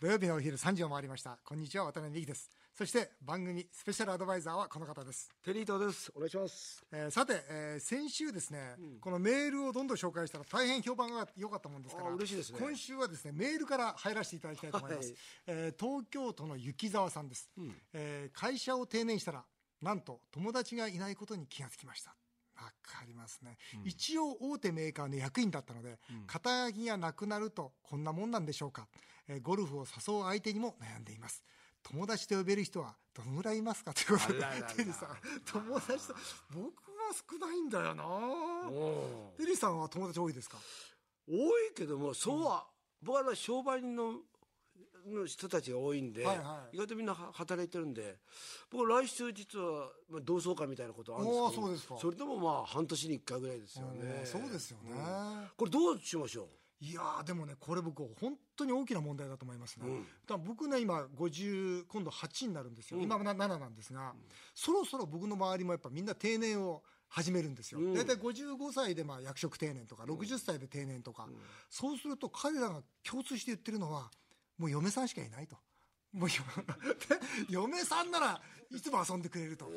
土曜日のお昼3時を回りました。こんにちは渡辺美希です。そして番組スペシャルアドバイザーはこの方です、テリートです。お願いします。えーさて、えー先週ですね、このメールをどんどん紹介したら大変評判が良かったもんですからあ嬉しいですね。今週はですねメールから入らせていただきたいと思います、はいえー東京都の雪沢さんです、えー会社を定年したらなんと友達がいないことに気がつきましたわかりますね、一応大手メーカーの役員だったので、肩書きがなくなるとこんなもんなんでしょうか、えーゴルフを誘う相手にも悩んでいます。友達と呼べる人はどのぐらいいますかということでテリーさん。友達と僕は少ないんだよな。おテリーさんは友達多いですか？多いけども、そうは、僕はね商売人の。の人たちが多いんで、はいはい。意外とみんなは働いてるんで僕来週実は、まあ、同窓会みたいなことあるんですけどそうですか。それでもまあ半年に1回ぐらいですよね。そうですよね、これどうしましょいやーでもねこれ僕本当に大きな問題だと思いますね、うん。僕ね今50今度8になるんですよ、今は7なんですが、そろそろ僕の周りもやっぱみんな定年を始めるんですよ、うん。大体55歳でまあ役職定年とか60歳で定年とか、そうすると彼らが共通して言ってるのはもう嫁さんしかいないと。もう 嫁さんならいつも遊んでくれると。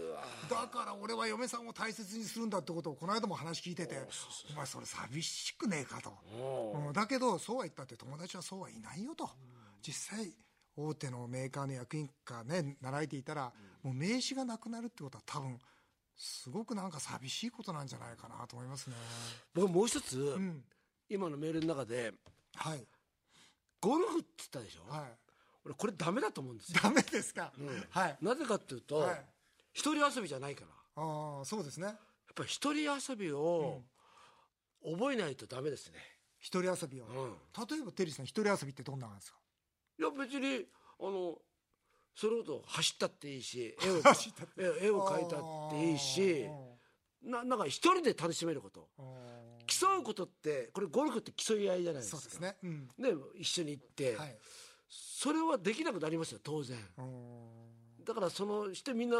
だから俺は嫁さんを大切にするんだってことをこの間も話聞いててお前それ寂しくねえかと。ううんだけどそうは言ったって友達はそうはいないよと。実際大手のメーカーの役員かね習えていたらもう名刺がなくなるってことは多分すごくなんか寂しいことなんじゃないかなと思いますね。僕もう一つ、うん。今のメールの中ではいゴルフって言ったでしょ、はい。俺これダメだと思うんですよ。ダメですか、はい。なぜかっていうと、はい。一人遊びじゃないから。やああそうですね。っぱり一人遊びを覚えないとダメですね、一人遊びを、うん。例えばテリーさん一人遊びってどんなのですか？いや別にあのそれほど走ったっていいし絵を 走ったっ絵絵を描いたっていいしななんか一人で楽しめること競うことってこれゴルフって競い合いじゃないですか。そうですね。うん。ね一緒に行って、はい。それはできなくなりますよ当然。うんだからそのしてみんな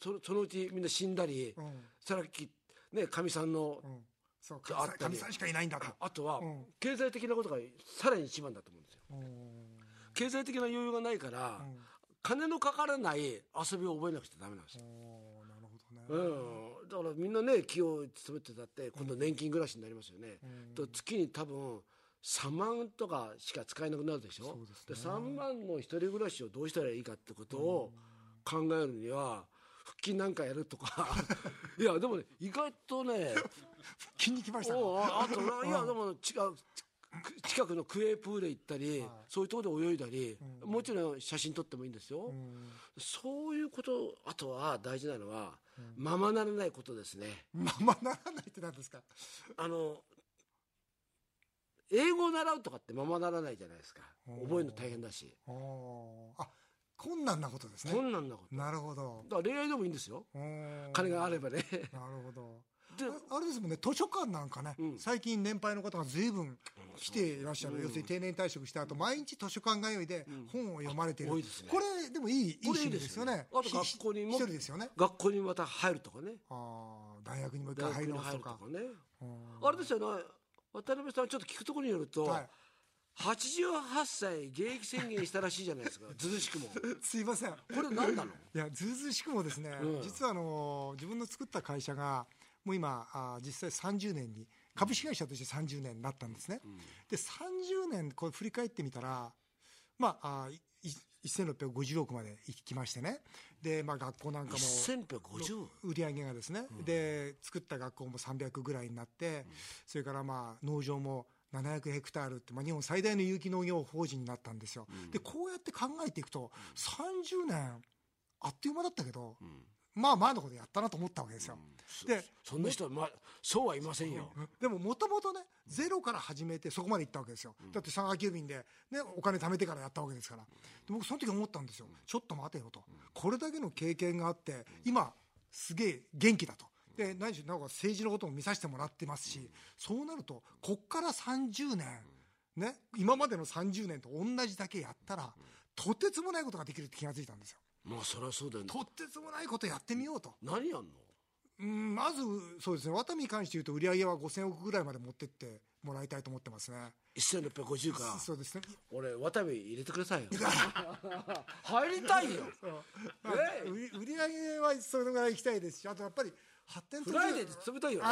そそのうちみんな死んだりうん。さっきねかみさんのうん。そうあったり。かみさんしかいないんだと。あとはうん。経済的なことがさらに一番だと思うんですよ。うん経済的な余裕がないから、うん。金のかからない遊びを覚えなくちゃダメなんですよ、なるほどね、うん、だからみんなね企業勤めてたって今度年金暮らしになりますよね、と月に多分3万とかしか使えなくなるでしょ。ですね。3万の一人暮らしをどうしたらいいかってことを考えるには腹筋なんかやるとか。いやでもね意外とね気に来ましたああとないやでも違うく近くのクエープール行ったり、そういうところで泳いだり、もちろん写真撮ってもいいんですよ、うん。そういうことあとは大事なのは、ままならないことですね。ままならないって何ですか？あの英語を習うとかってままならないじゃないですか。覚えるの大変だし。あ困難なことですね。困難なこと。なるほど。だから恋愛でもいいんですよ。金があればね。なるほど。でああれですもんね図書館なんかね、うん。最近年配の方が随分来ていらっしゃる、要するに定年退職した後毎日図書館通いで本を読まれてる、多いですね。これでもいいいい趣味ですすよね。あと学校にもひ一人ですよね。学校にまた入るとかね。あー大学にもう一回入り直すとか。入るとかね。うんあれですよね渡辺さんちょっと聞くところによると、はい。88歳現役宣言したらしいじゃないですか。ずずしくも。こすいません。れ何なの？いやずうずうしくもですね、うん。実はあの自分の作った会社がもう今あ実際30年に株式会社として30年になったんですね、で30年これ振り返ってみたらまああいい1650億まで行きましてね。で、まあ、学校なんかも。1650売り上げがですね、で作った学校も300ぐらいになって、それからまあ農場も700ヘクタールって、まあ、日本最大の有機農業法人になったんですよ、でこうやって考えていくと30年あっという間だったけど、まあまあのことやったなと思ったわけですよ、でそんな人は、まあ、そうはいませんよ、でももともとねゼロから始めてそこまで行ったわけですよ、だって佐川急便で、ね、お金貯めてからやったわけですから。で僕その時思ったんですよ、ちょっと待てよと、これだけの経験があって今すげえ元気だと。で何しろなんか政治のことも見させてもらってますし、そうなるとこっから30年、ね、今までの30年と同じだけやったら、とてつもないことができるって気がついたんですよまあそれはそうだよね。とってつもないことやってみようと。何やんの？うんまずそうですね。ワタミに関して言うと売り上げは5000億ぐらいまで持ってってもらいたいと思ってますね。1650か。そうですね。俺渡部入れてくださいよ。入りたいよ。まあ売り売り上げはそれぐらい行きたいですし、あとやっぱり発展フライデーで勤めたいよ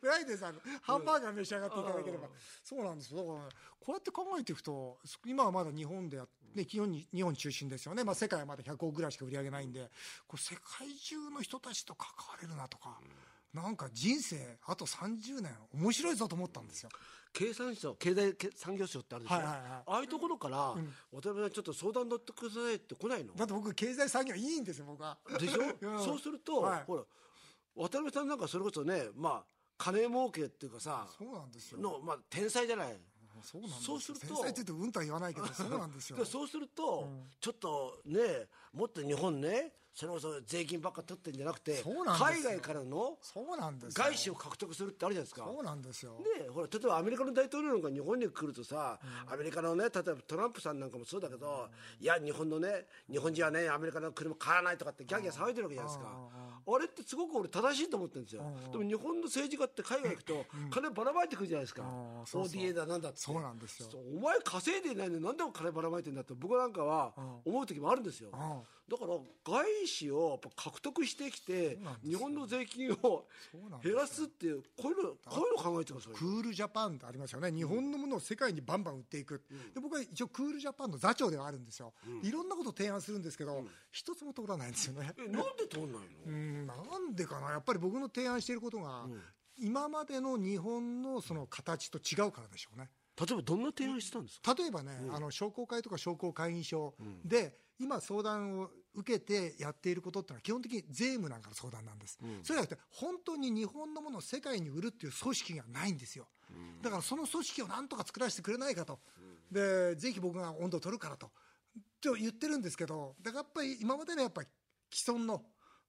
フライデーさんのハンバーガー召し上がっていただければ、そうなんですよ。だからねこうやって考えていくと今はまだ日本でやね、日本に日本中心ですよね、まあ、世界はまだ100億ぐらいしか売り上げないんで。こう世界中の人たちと関われるなとか、なんか人生あと30年面白いぞと思ったんですよ。経産省経済産業省ってあるでしょ、はいはいはい。ああいうところから、渡辺さんちょっと相談乗ってくださいって来ないの？だって僕経済産業いいんですよ僕は。でしょ、うん。そうすると、はい。ほら渡辺さんなんかそれこそねまあ金儲けっていうかさそうなんですよ。の、まあ、天才じゃない？そうなんそうすると天才って言うとうんとは言わないけどそうなんですよ。で。そうすると、ちょっとねもっと日本ねそれこそ税金ばっか取ってんじゃなくて海外からの。外資を獲得するってあるじゃないですかそうなんですよ。ねほら例えばアメリカの大統領なんか日本に来るとさ、アメリカのね例えばトランプさんなんかもそうだけど、いや日本のね日本人はねアメリカの車買わないとかってギャーギャー騒いでるわけじゃないですか、あれってすごく俺正しいと思ってるんですよ、でも日本の政治家って海外行くと金ばらまいてくるじゃないですか、ODA だなんだって。そうなんですよ。お前稼いでないのになんで金ばらまいてんだって僕なんかは思う時もあるんですよ、ん。だから外資をやっぱ獲得してきて日本の税金を減らすっていうこういうのこういうの考えてくださいよ。クールジャパンってありますよね、日本のものを世界にバンバン売っていく、で僕は一応、クールジャパンの座長ではあるんですよ、いろんなことを提案するんですけど、一つも通らないんですよね。えなんで通んないの、うんなんでかな、やっぱり僕の提案していることが、今までの日本のその形と違うからでしょうね。例えばどんな提案してたんですか、例えばね、あの商工会とか商工会議所で、今、相談を受けてやっていることってのは、基本的に税務なんかの相談なんです、それじゃなくて、本当に日本のものを世界に売るっていう組織がないんですよ、だからその組織をなんとか作らせてくれないかと、でぜひ僕が温度を取るからと、と言ってるんですけど、だからやっぱり今までのやっぱり既存の、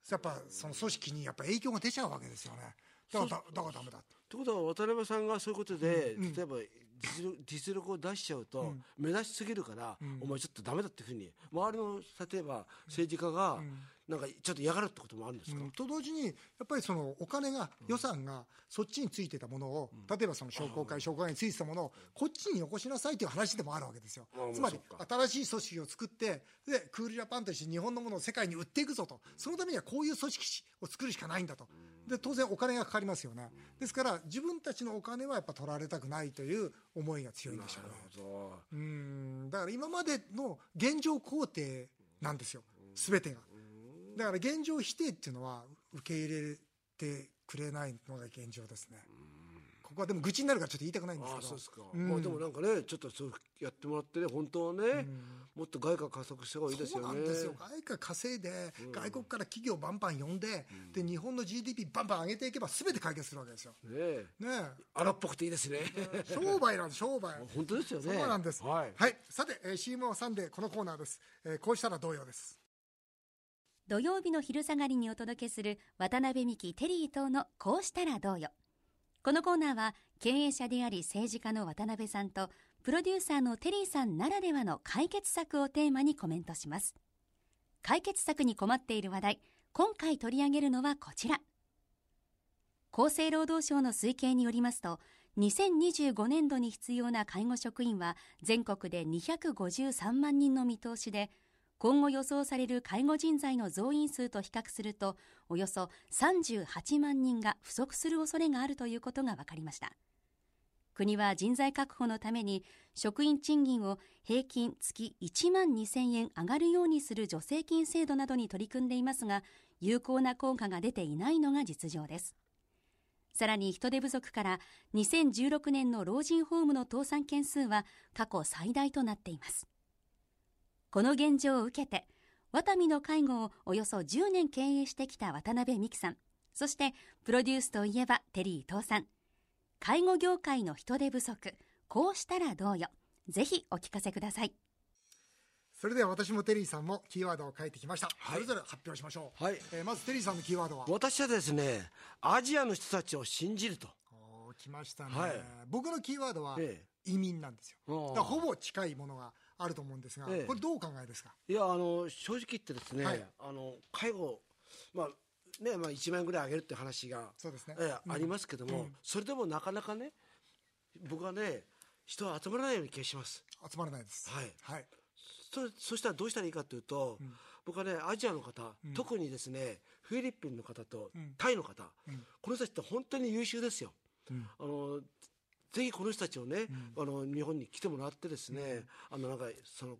やっぱその組織にやっぱ影響が出ちゃうわけですよね、だからだだからダメだ。と。ってことは渡辺さんがそういうことで、例えば実力実力を出しちゃうと、目立ちすぎるから、お前ちょっとダメだっていうふうに周りの例えば政治家が、なんかちょっと嫌がるってこともあるんですか、うん。と同時にやっぱりそのお金が予算がそっちについてたものを、例えばその商工会商工会についてたものをこっちによこしなさいという話でもあるわけですよ。つまり新しい組織を作ってでクールジャパンとして日本のものを世界に売っていくぞと。そのためにはこういう組織を作るしかないんだと。で当然お金がかかりますよね。ですから自分たちのお金はやっぱ取られたくないという思いが強いんでしょうね。うん。だから今までの現状肯定なんですよ、すべてが。だから現状否定っていうのは受け入れてくれないのが現状ですね。ここはでも愚痴になるからちょっと言いたくないんですけど。ああそうですか、んまあでもなんかねちょっとそうやってもらってね本当はね、もっと外貨加速した方がいいですそうよねなんですよ外貨稼いで、外国から企業バンバン呼んで、で日本の GDP バンバン上げていけば全て解決するわけですよ。ねえね荒っぽくていいですねえ商売なんです商売。本当ですよねそうなんです。はい、さて、えー、CM を挟んでこのコーナーです。えーこうしたら同様です。土曜日の昼下がりにお届けする渡辺美希テリー等のこうしたらどうよ。このコーナーは経営者であり政治家の渡辺さんとプロデューサーのテリーさんならではの解決策をテーマにコメントします。解決策に困っている話題今回取り上げるのはこちら。厚生労働省の推計によりますと2025年度に必要な介護職員は全国で253万人の見通しで今後予想される介護人材の増員数と比較するとおよそ38万人が不足する恐れがあるということが分かりました。国は人材確保のために職員賃金を平均月1万2000円上がるようにする助成金制度などに取り組んでいますが有効な効果が出ていないのが実情です。さらに人手不足から2016年の老人ホームの倒産件数は過去最大となっています。この現状を受けてワタミの介護をおよそ10年経営してきた渡辺美樹さんそしてプロデュースといえばテリー伊藤さん。介護業界の人手不足こうしたらどうよ。ぜひお聞かせください。それでは私もテリーさんもキーワードを書いてきました。はい。それぞれ発表しましょう。はい。えーまずテリーさんのキーワードは？私はですねアジアの人たちを信じると。おー来ましたね、はい。僕のキーワードはえ移民なんですよ。だからほぼ近いものがあると思うんですが、ええ。これどうお考えですか？いやあの正直言ってですね、はい。あの介護まあねまあ1万円ぐらい上げるって話がそうですね。ええうん。ありますけども、それでもなかなかね僕はね人は集まらないように気がします。集まらないです。はい。はい。そそしたらどうしたらいいかというと、僕はねアジアの方、特にですねフィリピンの方とタイの方、この人たちって本当に優秀ですよ、あのぜひこの人たちをね、あの日本に来てもらってですね、あのなんかその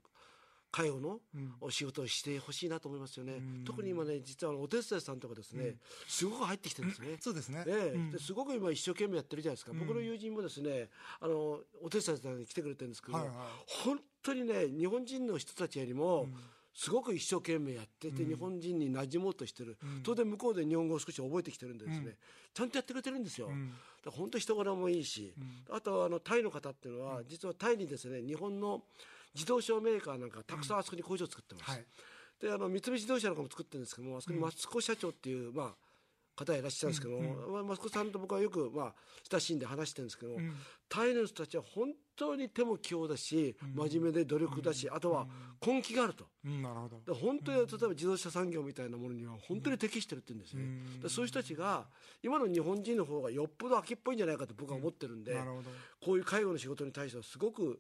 介護のお仕事をしてほしいなと思いますよね、特に今ね実はお手伝いさんとかですね、すごく入ってきてるんですね、そうですね。ええ。ですごく今一生懸命やってるじゃないですか、僕の友人もですねあのお手伝いさんに来てくれてるんですけど、はいはい。本当にね日本人の人たちよりも、すごく一生懸命やってて、日本人に馴染もうとしてる、当然向こうで日本語を少し覚えてきてるんでですね、ちゃんとやってくれてるんですよ、だから本当人柄もいいし、あとあのタイの方っていうのは、実はタイにですね日本の自動車メーカーなんかたくさんあそこに工場を作ってます、はい。であの三菱自動車なんかも作ってるんですけどもあそこにマツコ社長っていう、まあ方がいらっしゃるんですけども、まあ、マツコさんと僕はよく、まあ、親しんで話してるんですけども、タイの人たちは本当に手も器用だし、真面目で努力だし、あとは根気があると。うんなるほど。本当に例えば自動車産業みたいなものには本当に適してるって言うんですね、だからそういう人たちが今の日本人の方がよっぽど秋っぽいんじゃないかと僕は思ってるんで、こういう介護の仕事に対してはすごく、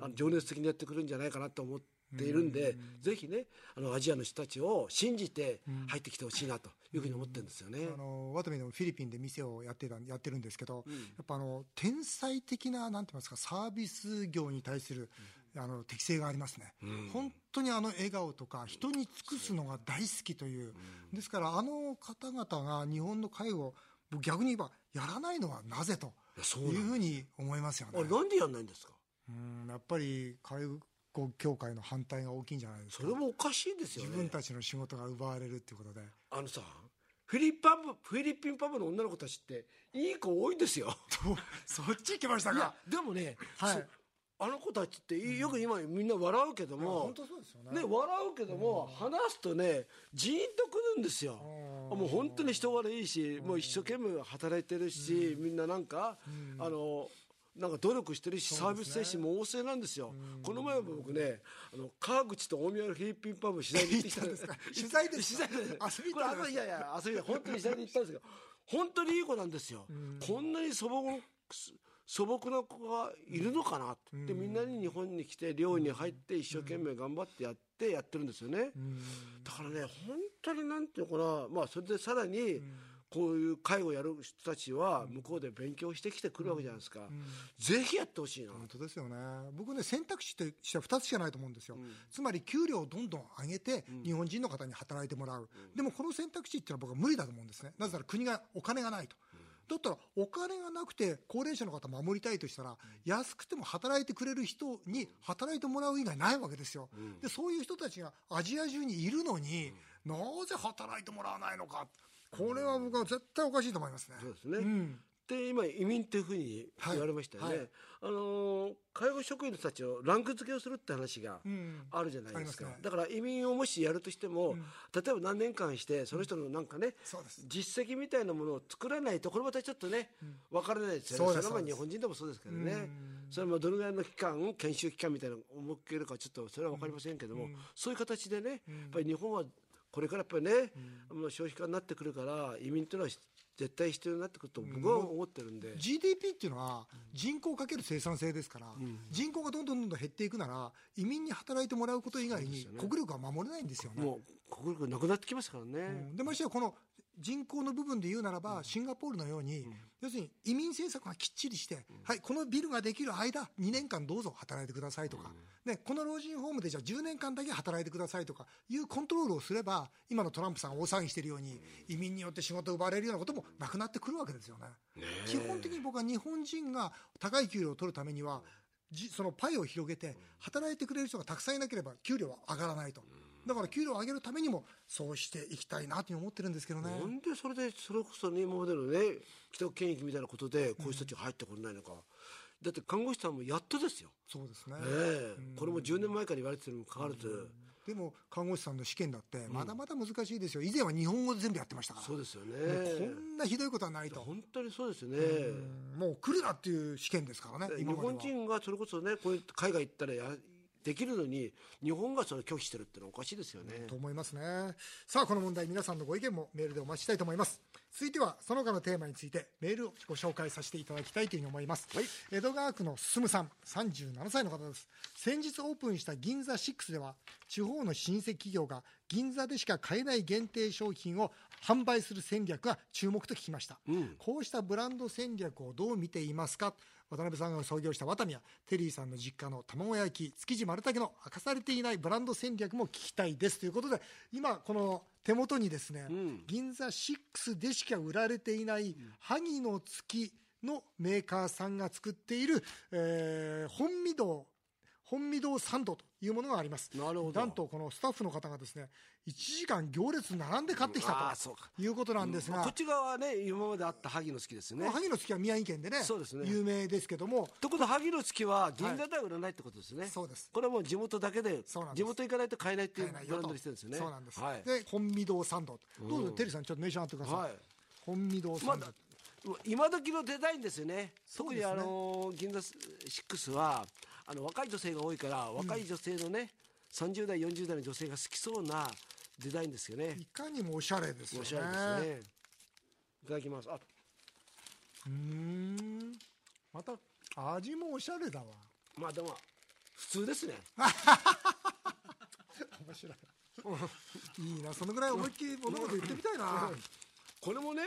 あの情熱的にやってくるんじゃないかなと思っているんで、ぜひねあのアジアの人たちを信じて入ってきてほしいなというふうに思ってるんですよね。あのワトミでもフィリピンで店をやってたやってるんですけど、やっぱあの天才的ななんて言いますかサービス業に対する、あの適性がありますね、本当にあの笑顔とか人に尽くすのが大好きという、ですからあの方々が日本の介護逆に言えばやらないのはなぜとやそういうふうに思いますよね。なんでやんないんですか？うんやっぱり介護協会の反対が大きいんじゃないですか。それもおかしいですよね。自分たちの仕事が奪われるっていうことで。あのさフィリピンパブフィリピンパブの女の子たちっていい子多いんですよ。そっち行きましたか。でもね、はい。そあの子たちってよく今みんな笑うけども、本当そうですよね。ね、笑うけども、話すとねジーンとくるんですよ、もう本当に人柄いいし、もう一生懸命働いてるし、みんななんか、あのなんか努力してるし、サービス精神も旺盛なんですよ、この前も僕ねあの川口と大宮のフィリピンパブ取材に行ってきたんです 取材で取材で遊びこれいやいや遊びで本当に取材に行ったんですけど本当にいい子なんですよ、こんなに素朴素朴な子がいるのかなって、でみんなに日本に来て寮に入って一生懸命頑張ってやってやってるんですよね、だからね本当になんていうのかな。まあそれでさらにこういう介護やる人たちは向こうで勉強してきてくるわけじゃないですか、ぜひやってほしいな、本当ですよね。僕ね選択肢としては2つしかないと思うんですよ、つまり給料をどんどん上げて日本人の方に働いてもらう、でもこの選択肢っていうのは僕は無理だと思うんですね。なぜなら国がお金がないと。だったらお金がなくて高齢者の方守りたいとしたら安くても働いてくれる人に働いてもらう以外ないわけですよ、でそういう人たちがアジア中にいるのに、なぜ働いてもらわないのかこれは僕は絶対おかしいと思いますね。そうですね、ん。で今移民っていうふうに言われましたよね、はい。はいあのー介護職員の人たちをランク付けをするって話がん。あるじゃないですか、ありますね。だから移民をもしやるとしても、例えば何年間してその人のなんかね、そうです。実績みたいなものを作らないとこれまたちょっとね、分からないですよね。それはまあ日本人でもそうですけどね、それもどのぐらいの期間研修期間みたいなのを設けるかちょっとそれは分かりませんけども、そういう形でね、やっぱり日本はこれからやっぱりね、もう消費家になってくるから移民というのは絶対必要になってくると僕は思ってるんで、GDP っていうのは人口かける生産性ですから、人口がどんどんどんどん減っていくなら移民に働いてもらうこと以外に国力は守れないんですよね。もう国力なくなってきますからね、うん。でましてやこの人口の部分で言うならば、シンガポールのように、要するに移民政策がきっちりして、はい、このビルができる間、2年間どうぞ働いてくださいとか、ね、この老人ホームでじゃあ10年間だけ働いてくださいとかいうコントロールをすれば、今のトランプさんが大騒ぎしているように、移民によって仕事を奪われるようなこともなくなってくるわけですよね。基本的に僕は日本人が高い給料を取るためには、じそのパイを広げて、働いてくれる人がたくさんいなければ給料は上がらないと。だから給料を上げるためにもそうしていきたいなと思ってるんですけどね。なんでそれでそれこそね今までのね既得権益みたいなことでこういう人たちが入ってこれないのか、だって看護師さんもやっとですよ、そうですね。ええこれも10年前から言われてるにもかかわらず、でも看護師さんの試験だってまだまだ難しいですよ。以前は日本語で全部やってましたから。そうですよねこんなひどいことはないと。本当にそうですよね、もう来るなっていう試験ですからね。日本人がそれこそねこういう海外行ったらやできるのに日本がそれを拒否してるってのはおかしいですよね。と思いますね。さあこの問題皆さんのご意見もメールでお待ちしたいと思います。続いてはその他のテーマについてメールをご紹介させていただきたいというふうに思います、はい。江戸川区の進さん37歳の方です。先日オープンした銀座6では地方の老舗企業が銀座でしか買えない限定商品を販売する戦略が注目と聞きました、うん。こうしたブランド戦略をどう見ていますか？渡辺さんが創業したワタミやテリーさんの実家の卵焼き築地丸竹の明かされていないブランド戦略も聞きたいですということで今この手元にですね、ん。銀座6でしか売られていない萩の月のメーカーさんが作っている、えー本御堂本御堂サンドというものがあります。なるほど。なんとこのスタッフの方がですね1時間行列並んで買ってきあたということなんですが、まあこっち側はね今まであった萩の月ですね。まあ萩の月は宮城県でねそうですね。有名ですけども。ということは萩の月は銀座では売らないってことですね、そうです。これはもう地元だけで地元行かないと買えないっていうブランドにしてるんですよね。そうなんです、はい、で本御堂サンドどうぞ、テリーさんちょっと召し上がってください、はい。本御堂サンド、まだ今時のデザインですよね。特にあの銀座6はあの若い女性が多いから若い女性のね、30代40代の女性が好きそうなデザインですよね。いかにもおしゃれですよね。おしゃれですね。いただきます。あ。うーん。また味もおしゃれだわ。まあでも普通ですね。面白い。いいなそのぐらい思いっきり物事言ってみたいな、これもね、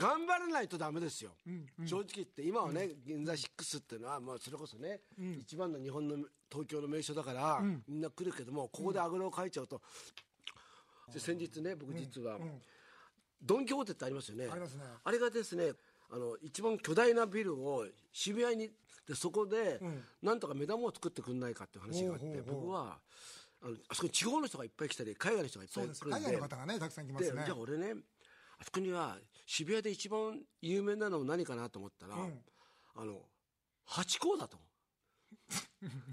頑張らないとダメですよ、ん正直言って今はね、銀座6っていうのはもうそれこそね、一番の日本の東京の名所だから、みんな来るけどもここであぐらをかいちゃうと、で先日ね僕実は、ドン・キホーテってありますよね。ありますね。あれがですねあの一番巨大なビルを渋谷にでそこで、なんとか目玉を作ってくんないかっていう話があって、ほうほうほう。僕はあのあそこに地方の人がいっぱい来たり海外の人がいっぱいう来るんで。海外の方がねたくさん来まですね。じゃあ俺ねあそこには渋谷で一番有名なの何かなと思ったら、うん。あのハチ公だと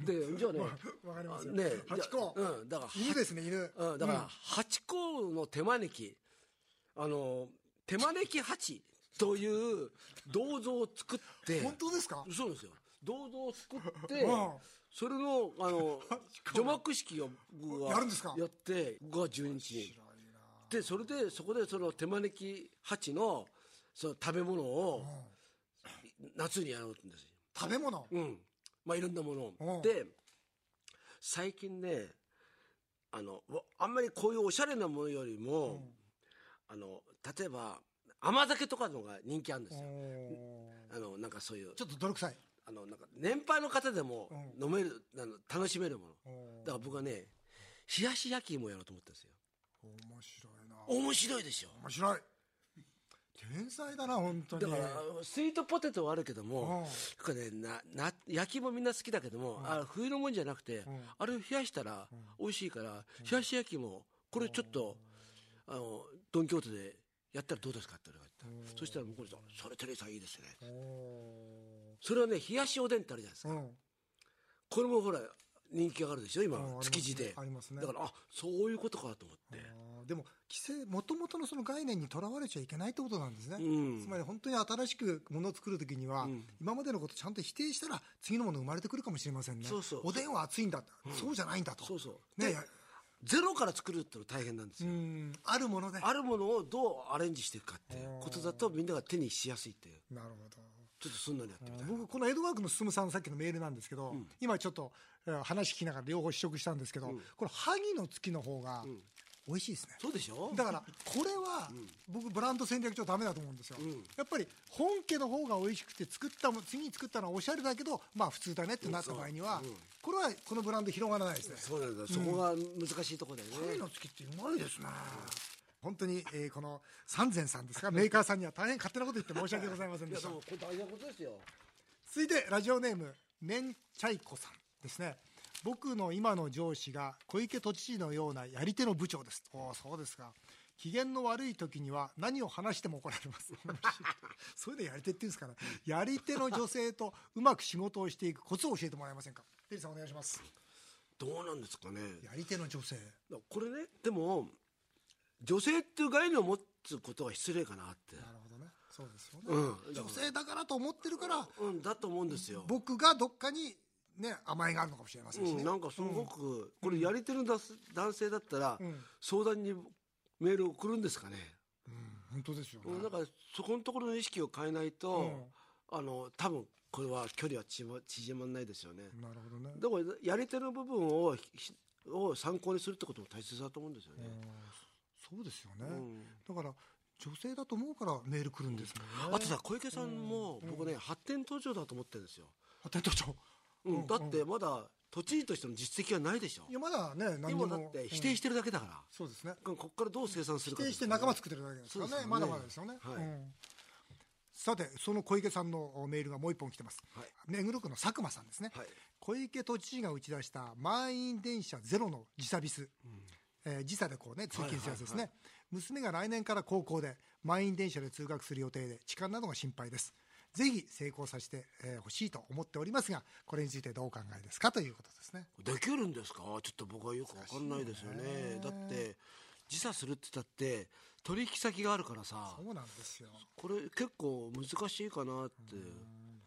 でじゃあね わかりますよ。ねハチ公。うんだから犬ですね犬、うん、だから、ハチ公の手招きあの手招きハチという銅像を作って 本当ですか？そうですよ。銅像を作って、うん。それのあの 除幕式をやるんですか？やって5月12日にでそれでそこでその手招きハチのその食べ物を夏にやろうって言うんですよ。食べ物？うん。まあいろんなものうん。をで最近ねあのわあんまりこういうおしゃれなものよりも、あの例えば甘酒とかのが人気あるんですよ。あのなんかそういう。ちょっと泥臭い。あのなんか年配の方でもう飲める、あの楽しめるもの。うんだから僕はね冷やし焼き芋やろうと思ったんですよ面白いな。面白いでしょ。面白い。天才だな本当に。だからスイートポテトはあるけどもうん。ねなな焼き芋みんな好きだけども、あ冬のもんじゃなくて、あれを冷やしたら美味しいから、冷やし焼き芋これちょっとあのドン・キホーテでやったらどうですかって言われたそしたら向こうにさ「それテレーさんいいですね」それはね冷やしおでんってあるじゃないですか、うん。これもほら人気があるでしょ今、築地で。ありますね。だからあそういうことかと思って、でも規制もともとのその概念にとらわれちゃいけないってことなんですね、うん。つまり本当に新しくものを作るときには、ん。今までのことをちゃんと否定したら次のもの生まれてくるかもしれませんね。そうそう。おでんは熱いんだ、そうじゃないんだと。そうそう。ね。でゼロから作るってのは大変なんですうよ、ん。あるものであるものをどうアレンジしていくかっていうことだとみんなが手にしやすいっていう。なるほどちょっとそんなにやってみたい僕この江戸川区の進さんのさっきのメールなんですけど、今ちょっとえー話聞きながら両方試食したんですけど、この萩の月の方が美味しいですね、そうでしょ？だからこれは僕ブランド戦略上ダメだと思うんですよ、やっぱり本家の方が美味しくて作ったも次に作ったのはおしゃれだけどまあ普通だねってなった場合には、これはこのブランド広がらないですね。そうなんだ、そこが難しいところだよね、萩の月ってうまいですね本当に、えーこの三千さんですか？メーカーさんには大変勝手なこと言って申し訳ございませんいでした。やでもこれ大事なことですよ。続いてラジオネームめんちゃいこさんですね。僕の今の上司が小池都知事のようなやり手の部長です。おーそうですか。機嫌の悪い時には何を話しても怒られます。面白いそれでやり手って言うんですかね。やり手の女性とうまく仕事をしていくコツを教えてもらえませんか？テリーさんお願いします。どうなんですかね。やり手の女性。これねでも女性っていう概念を持つことは失礼かなって。なるほどね。そうですよね、うん。女性だからと思ってるからうんだと思うんですよ。僕がどっかにね甘えがあるのかもしれませんしね、うん、なんかすごく、これやり手のだす男性だったら、ん。相談にメールを送るんですかね、本当ですよね、うんだからそこのところの意識を変えないと、あの多分これは距離は縮ま縮まんないですよね。なるほどね。だからやり手の部分をひを参考にするってことも大切だと思うんですよね、そうですよね、ん。だから女性だと思うからメール来るんですもんね、あとさ小池さんも僕ね、発展途上だと思ってるんですよ、あ店長うん。だってまだ都知事としての実績はないでしょ。いやまだね何にも。今だって否定してるだけだから、そうですね。ここからどう生産するか否定して仲間作ってるだけですからね。ね。まだまだですよね、はい。うん。さてその小池さんのメールがもう一本来てます、はい。目黒区の佐久間さんですね、はい。小池都知事が打ち出した満員電車ゼロの時差ビス、えー時差でこうね通勤するやつですね、はい娘が来年から高校で満員電車で通学する予定で痴漢などが心配です。ぜひ成功させてえーほしいと思っておりますがこれについてどうお考えですかということですね。できるんですか？ちょっと僕はよく分かんないですよね。だって時差するって言ったって取引先があるからさ。そうなんですよ。これ結構難しいかなって、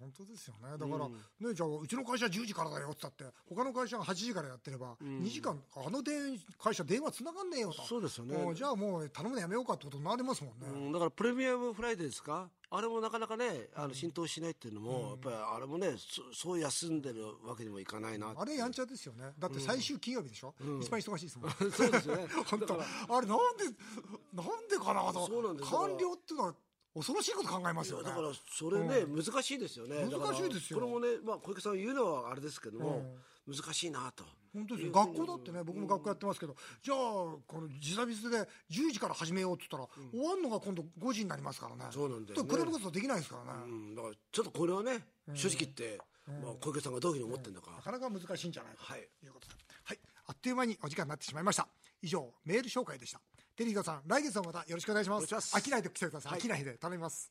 本当ですよね。だから、ねじゃあうちの会社10時からだよって言ったって他の会社が8時からやってれば、2時間あの電会社電話つながんねえよと。そうですよね。もじゃあもう頼むのやめようかってことになりますもんね、うんだからプレミアムフライデーですか？あれもなかなかねあの浸透しないっていうのも、やっぱりあれもねそそう休んでるわけにもいかないなあれやんちゃですよね。だって最終金曜日でしょ、一番忙しいですもん。そうですよね。本当。あれなんでなんでかなと。そうなんです官僚っていうのは恐ろしいこと考えますよね。だからそれね、難しいですよね。難しいですよ。これもね、まあ、小池さん言うのはあれですけども、難しいなと。本当ですよ。学校だってね僕も学校やってますけど、じゃあこの時差ビスで10時から始めようって言ったら、終わるのが今度5時になりますからね。そうなんだよね。クラブ活動できないですからね、うん、だからちょっとこれはね、正直言って、まあ、小池さんがどういうふうに思ってるのか、なかなか難しいんじゃないかはい。ということで、はい、あっという間にお時間になってしまいました。以上メール紹介でしたテリーガさん来月もまたよろしくお願いします。飽きないで来てください。飽きないで頼みます